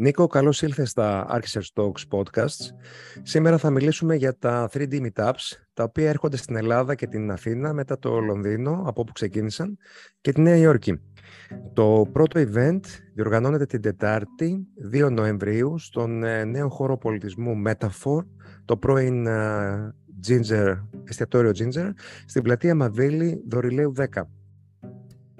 Νίκο, καλώς ήλθες στα Architects Talks Podcasts. Σήμερα θα μιλήσουμε για τα 3D Meetups, τα οποία έρχονται στην Ελλάδα και την Αθήνα μετά το Λονδίνο, από όπου ξεκίνησαν, και τη Νέα Υόρκη. Το πρώτο event διοργανώνεται την Τετάρτη, 2 Νοεμβρίου, στον ε, νέο χώρο πολιτισμού Metaphor, το πρώην ε, Ginger, εστιατόριο Ginger, στην πλατεία Μαβίλη Δωρηλαίου 10.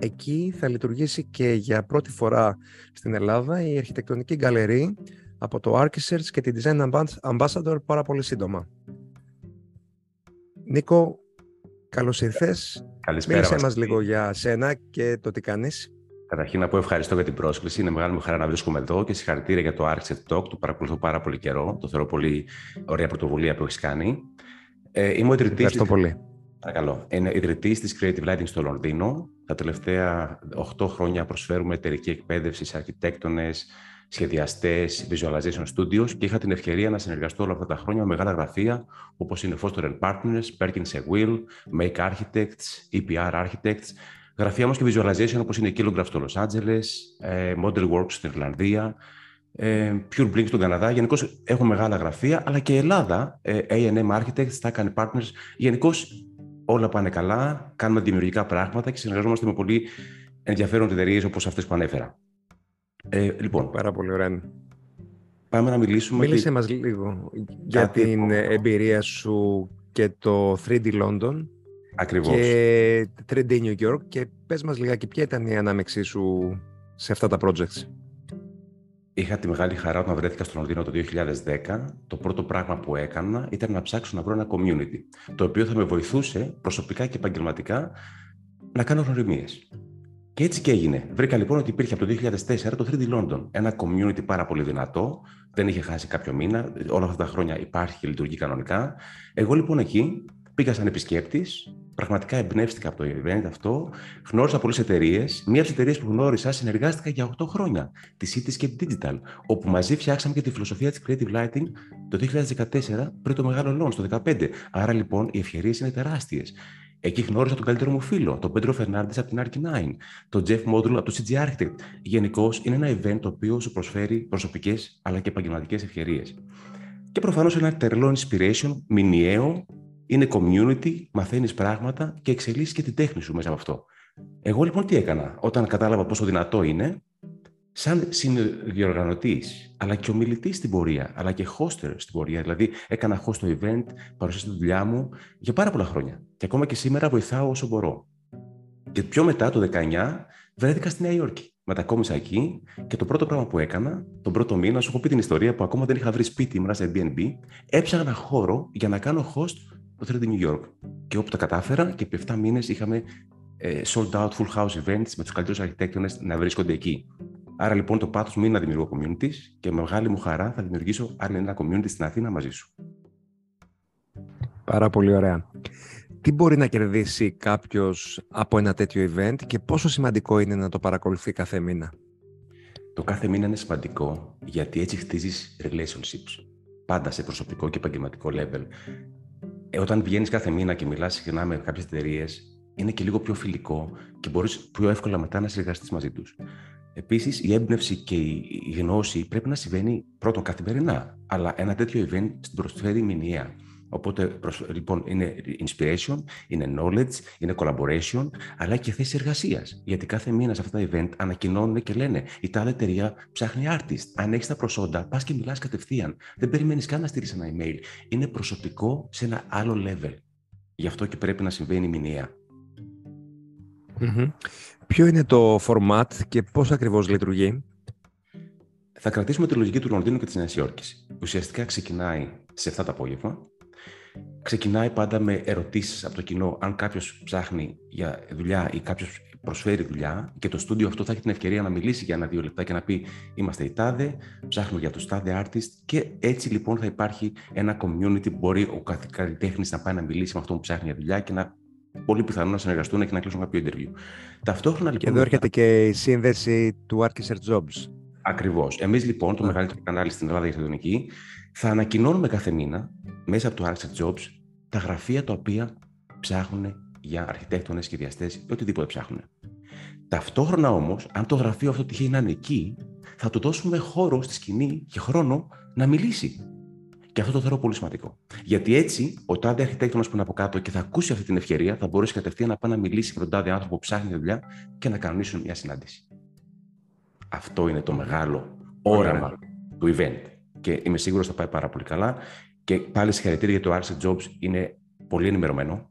Εκεί θα λειτουργήσει και για πρώτη φορά στην Ελλάδα η αρχιτεκτονική γκαλερί από το Archisearch και την Design Ambassador πάρα πολύ σύντομα. Νίκο, καλώς ήρθες. Καλησπέρα Μίλησέ μας λίγο για σένα και το τι κάνεις. Καταρχήν να πω ευχαριστώ για την πρόσκληση. Είναι μεγάλη μου χαρά να βρίσκομαι εδώ και συγχαρητήρια για το Architect Talk. Το παρακολουθώ πάρα πολύ καιρό. Το θεωρώ πολύ ωραία πρωτοβουλία που έχεις κάνει. Ε, είμαι ο ιδρυτής. Ευχαριστώ πολύ. Παρακαλώ. Είναι ιδρυτής της Creative Lighting στο Λονδίνο. Τα τελευταία 8 χρόνια προσφέρουμε εταιρική εκπαίδευση σε αρχιτέκτονες, σχεδιαστές, visualization studios και είχα την ευκαιρία να συνεργαστώ όλα αυτά τα χρόνια με μεγάλα γραφεία όπως είναι Foster Partners, Perkins Will, Make Architects, EPR Architects. Γραφεία όμως και visualization όπως είναι Kilograph στο Los Angeles, ε, Model Works στην Ιρλανδία, ε, Pure Blink στον Καναδά. Γενικώ έχω μεγάλα γραφεία, αλλά και Ελλάδα, ε, AM Architects, Stack Partners. Γενικώς όλα πάνε καλά, κάνουμε δημιουργικά πράγματα και συνεργαζόμαστε με πολύ ενδιαφέρον εταιρείες όπως αυτές που ανέφερα. Ε, λοιπόν, Πάρα πολύ ωραία. Πάμε να μιλήσουμε. Μίλησε και... μας λίγο για την εμπειρία σου και το 3D London. Ακριβώς. Και 3D New York και πες μας λιγάκι ποια ήταν η ανάμεξή σου σε αυτά τα projects. Είχα τη μεγάλη χαρά όταν βρέθηκα στο Λονδίνο το 2010. Το πρώτο πράγμα που έκανα ήταν να ψάξω να βρω ένα community, το οποίο θα με βοηθούσε προσωπικά και επαγγελματικά να κάνω γνωριμίες. Και έτσι και έγινε. Βρήκα λοιπόν ότι υπήρχε από το 2004 το 3D London. Ένα community πάρα πολύ δυνατό. Δεν είχε χάσει κάποιο μήνα. Όλα αυτά τα χρόνια υπάρχει και λειτουργεί κανονικά. Εγώ λοιπόν εκεί πήγα σαν επισκέπτης, πραγματικά εμπνεύστηκα από το event αυτό. Γνώρισα πολλές εταιρείες. Μία από τις εταιρείες που γνώρισα συνεργάστηκα για 8 χρόνια, τη Cityscape Digital, όπου μαζί φτιάξαμε και τη φιλοσοφία της Creative Lighting το 2014 πριν το μεγάλο launch, το 2015. Άρα λοιπόν οι ευκαιρίες είναι τεράστιες. Εκεί γνώρισα τον καλύτερο μου φίλο, τον Πέντρο Φερνάνδη από την Arc9, τον Jeff Modul από το CG Architect. Γενικώς είναι ένα event το οποίο σου προσφέρει προσωπικές αλλά και επαγγελματικές ευκαιρίες. Και προφανώς ένα τερλό inspiration, μηνιαίο, είναι community, μαθαίνεις πράγματα και εξελίσσεις και την τέχνη σου μέσα από αυτό. Εγώ λοιπόν τι έκανα, όταν κατάλαβα πόσο δυνατό είναι, σαν συνδιοργανωτής, αλλά και ομιλητής στην πορεία, αλλά και hoster στην πορεία. Δηλαδή, έκανα host το event, παρουσίασα τη δουλειά μου για πάρα πολλά χρόνια. Και ακόμα και σήμερα βοηθάω όσο μπορώ. Και πιο μετά, το 19, βρέθηκα στη Νέα Υόρκη. Μετακόμισα εκεί και το πρώτο πράγμα που έκανα, τον πρώτο μήνα, σου έχω πει την ιστορία που ακόμα δεν είχα βρει σπίτι, ήμουν σε Airbnb, έψαχνα χώρο για να κάνω host το 3D New York. Και όπου τα κατάφερα και επί 7 μήνες είχαμε ε, sold out full house events με τους καλύτερους αρχιτέκτονε να βρίσκονται εκεί. Άρα λοιπόν το πάθος μου είναι να δημιουργώ communities και με μεγάλη μου χαρά θα δημιουργήσω άλλο ένα community στην Αθήνα μαζί σου. Πάρα πολύ ωραία. Τι μπορεί να κερδίσει κάποιος από ένα τέτοιο event και πόσο σημαντικό είναι να το παρακολουθεί κάθε μήνα; Το κάθε μήνα είναι σημαντικό γιατί έτσι χτίζεις relationships. Πάντα σε προσωπικό και επαγγελματικό level. Ε, όταν βγαίνεις κάθε μήνα και μιλάς συχνά με κάποιες εταιρείες, είναι και λίγο πιο φιλικό και μπορείς πιο εύκολα μετά να συνεργαστείς μαζί τους. Επίσης, η έμπνευση και η γνώση πρέπει να συμβαίνει πρώτον καθημερινά, αλλά ένα τέτοιο event στην προσφέρει μηνιαία. Οπότε, λοιπόν, είναι inspiration, είναι knowledge, είναι collaboration, αλλά και θέσει εργασίας. Γιατί κάθε μήνα σε αυτά τα event ανακοινώνουν και λένε η τάδε εταιρεία ψάχνει artist. Αν έχεις τα προσόντα, πας και μιλάς κατευθείαν. Δεν περιμένεις καν να στείλεις ένα email. Είναι προσωπικό σε ένα άλλο level. Γι' αυτό και πρέπει να συμβαίνει μηνιαία. Mm-hmm. Ποιο είναι το format και πώς ακριβώς λειτουργεί; Θα κρατήσουμε τη λογική του Λονδίνου και της Νέας Υόρκης. Ουσιαστικά ξεκινάει σε 7 τα απόγευμα. Ξεκινάει πάντα με ερωτήσεις από το κοινό. Αν κάποιος ψάχνει για δουλειά ή κάποιος προσφέρει δουλειά και το στούντιο αυτό θα έχει την ευκαιρία να μιλήσει για ένα-δύο λεπτά και να πει Είμαστε οι τάδε, ψάχνουμε για τους τάδε artist και έτσι λοιπόν θα υπάρχει ένα community που μπορεί ο καλλιτέχνης να πάει να μιλήσει με αυτόν που ψάχνει για δουλειά και να πολύ πιθανό να συνεργαστούν και να κλείσουν κάποιο interview. Ταυτόχρονα λοιπόν. Και εδώ έρχεται και η σύνδεση του Archisearch Jobs. Ακριβώς. Εμείς λοιπόν, το μεγαλύτερο κανάλι στην Ελλάδα για αρχιτεκτονική, θα ανακοινώνουμε κάθε μήνα μέσα από το Archisearch Jobs τα γραφεία τα οποία ψάχνουν για αρχιτέκτονες, σχεδιαστές ή οτιδήποτε ψάχνουν. Ταυτόχρονα όμως, αν το γραφείο αυτό τυχαίνει να είναι εκεί, θα του δώσουμε χώρο στη σκηνή και χρόνο να μιλήσει. Και αυτό το θεωρώ πολύ σημαντικό. Γιατί έτσι ο τάδε αρχιτέκτονας που είναι από κάτω και θα ακούσει αυτή την ευκαιρία, θα μπορέσει κατευθείαν να πάει να μιλήσει με τον τάδε άνθρωπο που ψάχνει δουλειά και να κανονίσουν μια συνάντηση. Αυτό είναι το μεγάλο όραμα του event. Και είμαι σίγουρος θα πάει πάρα πολύ καλά. Και πάλι συγχαρητήρια για το Arset Jobs. Είναι πολύ ενημερωμένο.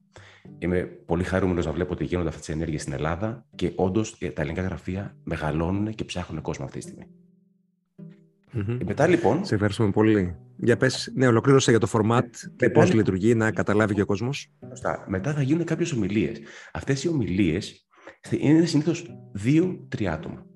Είμαι πολύ χαρούμενος να βλέπω ότι γίνονται αυτές τις ενέργειες στην Ελλάδα και όντως τα ελληνικά γραφεία μεγαλώνουν και ψάχνουν κόσμο αυτή τη στιγμή. Mm-hmm. Μετά λοιπόν. Σε ευχαριστούμε πολύ. Για πες, ναι, ολοκλήρωσε για το format και πώς λειτουργεί, να καταλάβει και ο κόσμος. Μετά θα γίνουν κάποιες ομιλίες. Αυτές οι ομιλίες είναι συνήθως δύο-τρία άτομα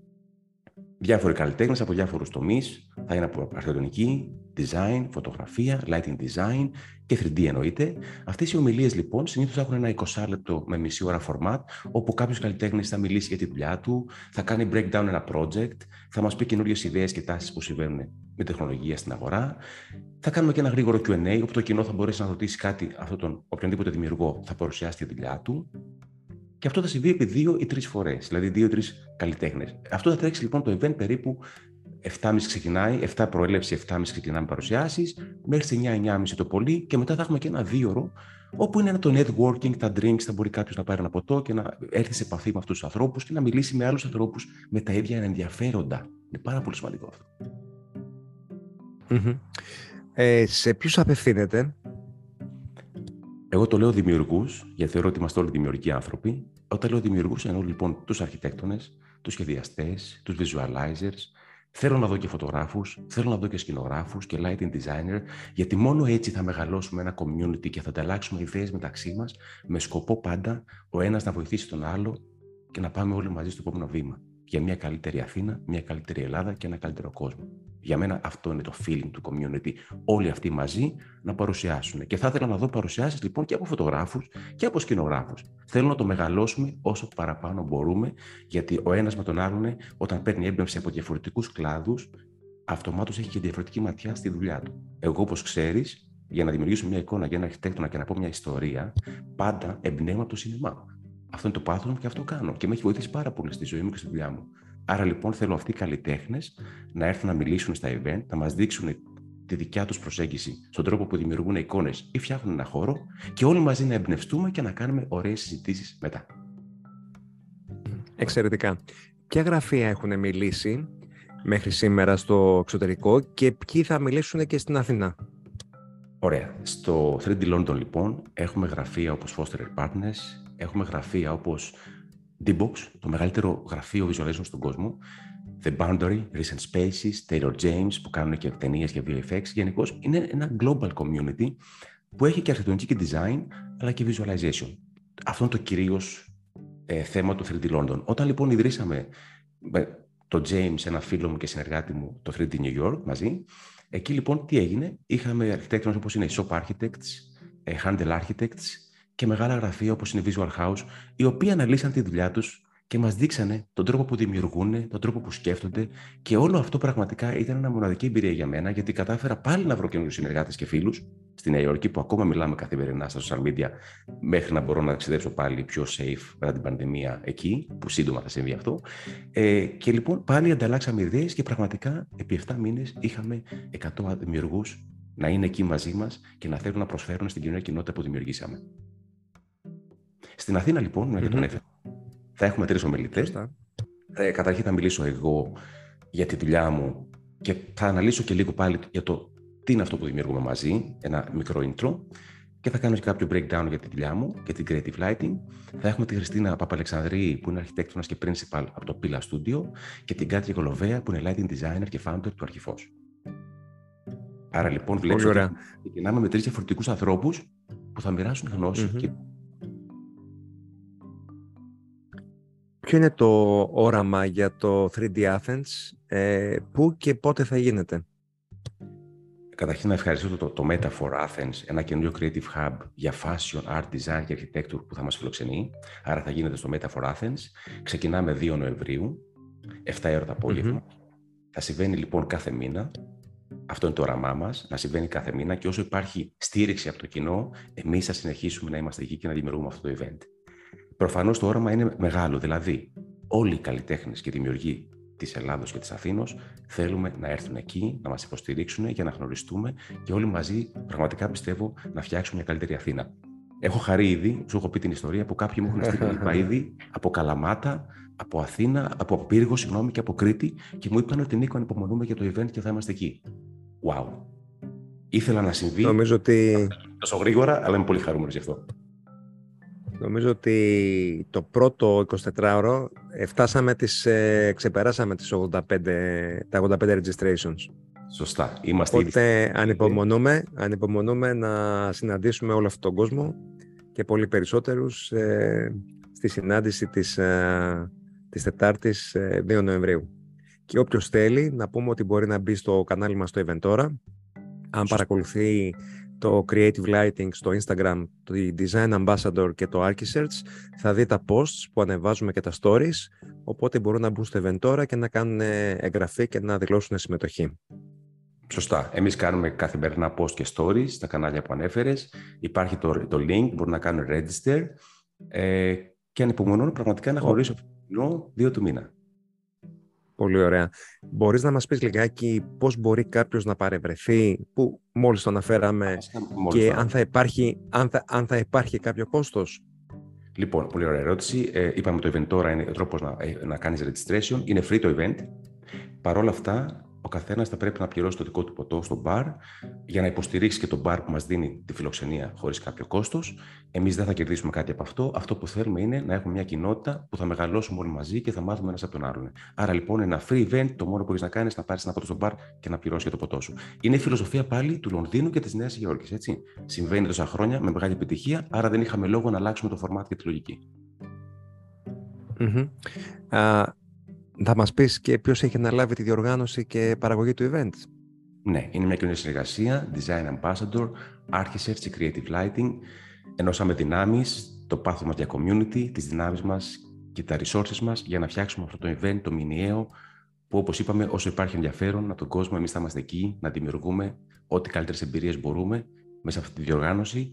διάφοροι καλλιτέχνες από διάφορους τομείς. Θα είναι από αρχιτεκτονική, design, φωτογραφία, lighting design και 3D εννοείται. Αυτές οι ομιλίες λοιπόν συνήθως έχουν ένα 20 λεπτό με μισή ώρα format, όπου κάποιος καλλιτέχνης θα μιλήσει για τη δουλειά του, θα κάνει breakdown ένα project, θα μας πει καινούριες ιδέες και τάσεις που συμβαίνουν με τεχνολογία στην αγορά. Θα κάνουμε και ένα γρήγορο QA, όπου το κοινό θα μπορέσει να ρωτήσει κάτι αυτόν τον οποιονδήποτε δημιουργό θα παρουσιάσει τη δουλειά του. Και αυτό θα συμβεί επί δύο ή τρεις φορές, δηλαδή δύο-τρει καλλιτέχνες. Αυτό θα τρέξει λοιπόν το event περίπου 7.30 ξεκινάει, 7 προέλευση, 7.30 ξεκινάμε παρουσιάσεις, μέχρι τι 9-9.30 το πολύ και μετά θα έχουμε και ένα δύο όπου είναι το networking, τα drinks, θα μπορεί κάποιος να πάρει ένα ποτό και να έρθει σε επαφή με αυτούς τους ανθρώπους και να μιλήσει με άλλους ανθρώπους με τα ίδια ενδιαφέροντα. Είναι πάρα πολύ σημαντικό αυτό. Ε, σε ποιους απευθύνεται, εγώ το λέω δημιουργούς, γιατί θεωρώ ότι είμαστε όλοι δημιουργικοί άνθρωποι. Όταν λέω δημιουργούς, εννοώ λοιπόν τους αρχιτέκτονες, τους σχεδιαστές, τους visualizers. Θέλω να δω και φωτογράφους, θέλω να δω και σκηνογράφους και lighting designer, γιατί μόνο έτσι θα μεγαλώσουμε ένα community και θα ανταλλάξουμε ιδέες μεταξύ μας, με σκοπό πάντα ο ένας να βοηθήσει τον άλλο και να πάμε όλοι μαζί στο επόμενο βήμα. Για μια καλύτερη Αθήνα, μια καλύτερη Ελλάδα και ένα καλύτερο κόσμο. Για μένα αυτό είναι το feeling του community. Όλοι αυτοί μαζί να παρουσιάσουν. Και θα ήθελα να δω παρουσιάσεις λοιπόν και από φωτογράφους και από σκηνογράφους. Θέλω να το μεγαλώσουμε όσο παραπάνω μπορούμε, γιατί ο ένας με τον άλλον, όταν παίρνει έμπνευση από διαφορετικούς κλάδους, αυτομάτως έχει και διαφορετική ματιά στη δουλειά του. Εγώ, όπως ξέρεις, για να δημιουργήσω μια εικόνα για ένα αρχιτέκτονα και να πω μια ιστορία, πάντα εμπνέω από το σινεμά. Αυτό είναι το πάθος μου και αυτό κάνω. Και με έχει βοηθήσει πάρα πολύ στη ζωή μου και στη δουλειά μου. Άρα λοιπόν θέλω αυτοί οι καλλιτέχνες να έρθουν να μιλήσουν στα event, να μας δείξουν τη δικιά τους προσέγγιση στον τρόπο που δημιουργούν εικόνες ή φτιάχνουν ένα χώρο και όλοι μαζί να εμπνευστούμε και να κάνουμε ωραίες συζητήσεις μετά. Εξαιρετικά. Ποια γραφεία έχουν μιλήσει μέχρι σήμερα στο εξωτερικό και ποιοι θα μιλήσουν και στην Αθήνα; Ωραία. Στο 3D London λοιπόν έχουμε γραφεία όπως Foster Partners, έχουμε γραφεία όπως D-Box, το μεγαλύτερο γραφείο visualization στον κόσμο, The Boundary, Recent Spaces, Taylor James που κάνουν και ταινίες και VFX. Γενικώς είναι ένα global community που έχει και αρχιτεκτονική και design, αλλά και visualization. Αυτό είναι το κυρίως ε, θέμα του 3D London. Όταν λοιπόν ιδρύσαμε με τον James, ένα φίλο μου και συνεργάτη μου, το 3D New York μαζί, εκεί λοιπόν τι έγινε, είχαμε αρχιτέκτονες όπως είναι οι Shop Architects, ε, Handle Architects, και μεγάλα γραφεία όπως είναι Visual House, οι οποίοι αναλύσαν τη δουλειά τους και μας δείξανε τον τρόπο που δημιουργούν, τον τρόπο που σκέφτονται και όλο αυτό πραγματικά ήταν μια μοναδική εμπειρία για μένα γιατί κατάφερα πάλι να βρω καινούριους συνεργάτες και φίλους στη Νέα Υόρκη που ακόμα μιλάμε καθημερινά στα social media μέχρι να μπορώ να ταξιδέψω πάλι πιο safe μετά την πανδημία εκεί, που σύντομα θα συμβεί αυτό. Ε, και λοιπόν πάλι ανταλλάξαμε ιδέες και πραγματικά επί 7 μήνες είχαμε 100 δημιουργούς να είναι εκεί μαζί μας και να θέλουν να προσφέρουν στην κοινωνία κοινότητα που δημιουργήσαμε. Στην Αθήνα, λοιπόν, mm-hmm. τον έφερα, θα έχουμε τρεις ομιλητές. Ε, καταρχήν θα μιλήσω εγώ για τη δουλειά μου και θα αναλύσω και λίγο πάλι για το τι είναι αυτό που δημιουργούμε μαζί, ένα μικρό intro. Και θα κάνω και κάποιο breakdown για τη δουλειά μου και την creative lighting. Θα έχουμε τη Χριστίνα Παπαλεξανδρή, που είναι αρχιτέκτονας και principal από το Pila Studio, και την Κάτρια Κολοβέα, που είναι lighting designer και founder του Αρχιφός. Άρα λοιπόν βλέπω ότι ξεκινάμε με τρεις διαφορετικούς ανθρώπους που θα μοιράσουν γνώση mm-hmm. και Ποιο είναι το όραμα για το 3D Athens, ε, πού και πότε θα γίνεται; Καταρχήν να ευχαριστήσω το, το Metaphor Athens, ένα καινούριο creative hub για fashion, art, design και architecture που θα μας φιλοξενεί. Άρα θα γίνεται στο Metaphor Athens. Ξεκινάμε 2 Νοεμβρίου, 7 ώρα το απόγευμα. Θα συμβαίνει λοιπόν κάθε μήνα. Αυτό είναι το όραμά μας, να συμβαίνει κάθε μήνα και όσο υπάρχει στήριξη από το κοινό, εμείς θα συνεχίσουμε να είμαστε εκεί και να δημιουργούμε αυτό το event. Προφανώς το όραμα είναι μεγάλο. Δηλαδή, όλοι οι καλλιτέχνες και δημιουργοί της Ελλάδος και της Αθήνο θέλουμε να έρθουν εκεί, να μας υποστηρίξουν για να γνωριστούμε και όλοι μαζί, πραγματικά πιστεύω, να φτιάξουμε μια καλύτερη Αθήνα. Έχω χαρεί ήδη, σου έχω πει την ιστορία που κάποιοι μου έχουν στείλει ήδη από Καλαμάτα, από Αθήνα, από Πύργο, συγγνώμη, και από Κρήτη και μου είπαν ότι Νίκο, ανυπομονούμε για το event και θα είμαστε εκεί. Wow. Ήθελα να συμβεί. Νομίζω ότι. Τόσο γρήγορα, αλλά είμαι πολύ χαρούμενος γι' αυτό. Νομίζω ότι το πρώτο 24ωρο ε, φτάσαμε τις, ε, ξεπεράσαμε τις 85, τα 85 registrations. Σωστά. Είμαστε Οπότε ανυπομονούμε, ανυπομονούμε να συναντήσουμε όλο αυτόν τον κόσμο και πολύ περισσότερους ε, στη συνάντηση της, ε, της Τετάρτης 2 ε, Νοεμβρίου. Και όποιος θέλει να πούμε ότι μπορεί να μπει στο κανάλι μας στο Eventora, αν παρακολουθεί το Creative Lighting στο Instagram, το Design Ambassador και το Archisearch, θα δει τα posts που ανεβάζουμε και τα stories, οπότε μπορούν να μπουν στο Eventora και να κάνουν εγγραφή και να δηλώσουν συμμετοχή. Σωστά. Εμείς κάνουμε καθημερινά post και stories στα κανάλια που ανέφερες. Υπάρχει το, το link, μπορούν να κάνουν register. Ε, και ανυπομονώ πραγματικά να χωρίσω αυτό το κοινό δύο του μήνα. Πολύ ωραία. Μπορείς να μας πεις λιγάκι πώς μπορεί κάποιος να παρευρεθεί, που μόλις το αναφέραμε, και αν θα, υπάρχει, αν, θα, αν θα υπάρχει κάποιο κόστος; Λοιπόν, πολύ ωραία ερώτηση. Ε, είπαμε το event τώρα είναι ο τρόπος να, ε, να κάνεις registration. Είναι free το event. Παρ' όλα αυτά, ο καθένας θα πρέπει να πληρώσει το δικό του ποτό στο μπαρ για να υποστηρίξει και το μπαρ που μας δίνει τη φιλοξενία χωρίς κάποιο κόστος. Εμείς δεν θα κερδίσουμε κάτι από αυτό. Αυτό που θέλουμε είναι να έχουμε μια κοινότητα που θα μεγαλώσουμε όλοι μαζί και θα μάθουμε ένας από τον άλλον. Άρα λοιπόν ένα free event, το μόνο που έχεις να κάνεις να πάρεις ένα ποτό στο μπαρ και να πληρώσεις για το ποτό σου. Είναι η φιλοσοφία πάλι του Λονδίνου και της Νέας Υόρκης. Συμβαίνει τόσα χρόνια με μεγάλη επιτυχία, άρα δεν είχαμε λόγο να αλλάξουμε το φορμάτ και τη λογική. Uh, θα μας πεις και ποιος έχει αναλάβει τη διοργάνωση και παραγωγή του event. Ναι, είναι μια κοινή συνεργασία, Design Ambassador, Architects και Creative Lighting. Ενώσαμε δυνάμεις, το πάθος για community, τις δυνάμεις μας και τα resources μας για να φτιάξουμε αυτό το event, το μηνιαίο, που όπως είπαμε, όσο υπάρχει ενδιαφέρον από τον κόσμο, εμείς θα είμαστε εκεί, να δημιουργούμε ό,τι καλύτερες εμπειρίες μπορούμε μέσα από αυτή τη διοργάνωση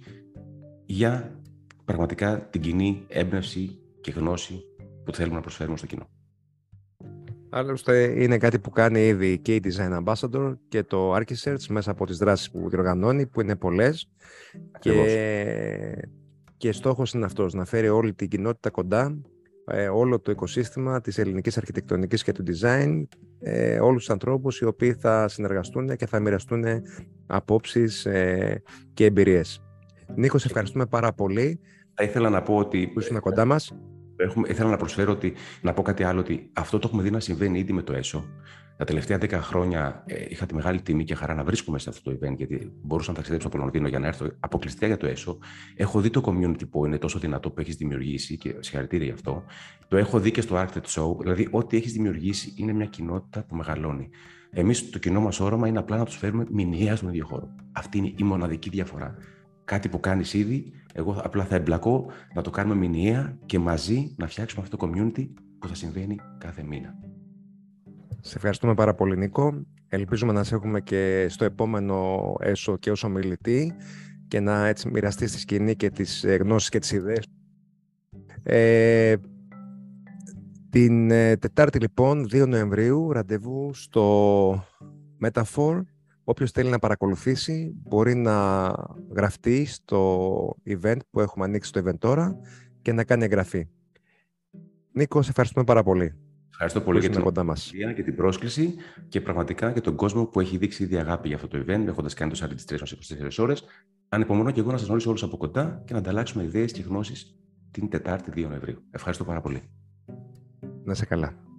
για πραγματικά την κοινή έμπνευση και γνώση που θέλουμε να προσφέρουμε στο κοινό. Άλλωστε είναι κάτι που κάνει ήδη και η Design Ambassador και το Archisearch μέσα από τις δράσεις που διοργανώνει, που είναι πολλές. Και, και στόχος είναι αυτός, να φέρει όλη την κοινότητα κοντά, ε, όλο το οικοσύστημα της ελληνικής αρχιτεκτονικής και του design, ε, όλους τους ανθρώπους οι οποίοι θα συνεργαστούν και θα μοιραστούν απόψεις ε, και εμπειρίες. Νίκος, σε ευχαριστούμε πάρα πολύ. Θα ήθελα να πω ότι... Που ήσουν κοντά μας. Έχουμε, ήθελα να προσφέρω ότι, να πω κάτι άλλο, ότι αυτό το έχουμε δει να συμβαίνει ήδη με το ΕΣΟ. Τα τελευταία 10 χρόνια ε, είχα τη μεγάλη τιμή και χαρά να βρίσκομαι σε αυτό το event, γιατί μπορούσα να ταξιδέψω από Λονδίνο για να έρθω αποκλειστικά για το ΕΣΟ. Έχω δει το community που είναι τόσο δυνατό που έχεις δημιουργήσει και συγχαρητήρια γι' αυτό. Το έχω δει και στο Arctic Show. Δηλαδή, ό,τι έχεις δημιουργήσει είναι μια κοινότητα που μεγαλώνει. Εμείς, το κοινό μας όρομα είναι απλά να τους φέρουμε μηνιαία στον ίδιο χώρο. Αυτή είναι η μοναδική διαφορά. Κάτι που κάνεις ήδη εγώ απλά θα εμπλακώ να το κάνουμε μηνιαία και μαζί να φτιάξουμε αυτό το community που θα συμβαίνει κάθε μήνα. Σε ευχαριστούμε πάρα πολύ Νίκο. Ελπίζουμε να σε έχουμε και στο επόμενο έσω και ως ομιλητή και να έτσι μοιραστείς στη σκηνή και τις ε, γνώσεις και τις ιδέες. Ε, την ε, Τετάρτη λοιπόν, 2 Νοεμβρίου, ραντεβού στο Metafor Όποιος θέλει να παρακολουθήσει μπορεί να γραφτεί στο event που έχουμε ανοίξει στο event τώρα και να κάνει εγγραφή. Νίκος, σε ευχαριστούμε πάρα πολύ. Ευχαριστώ πολύ για την κοντά και την πρόσκληση και πραγματικά και τον κόσμο που έχει δείξει ήδη αγάπη για αυτό το event, έχοντας κάνει το registration σε 24 ώρες. Ανυπομονώ και εγώ να σας γνωρίσω όλους από κοντά και να ανταλλάξουμε ιδέες και γνώσεις την Τετάρτη 2 Νοεμβρίου. Ευχαριστώ πάρα πολύ. Να σε καλά.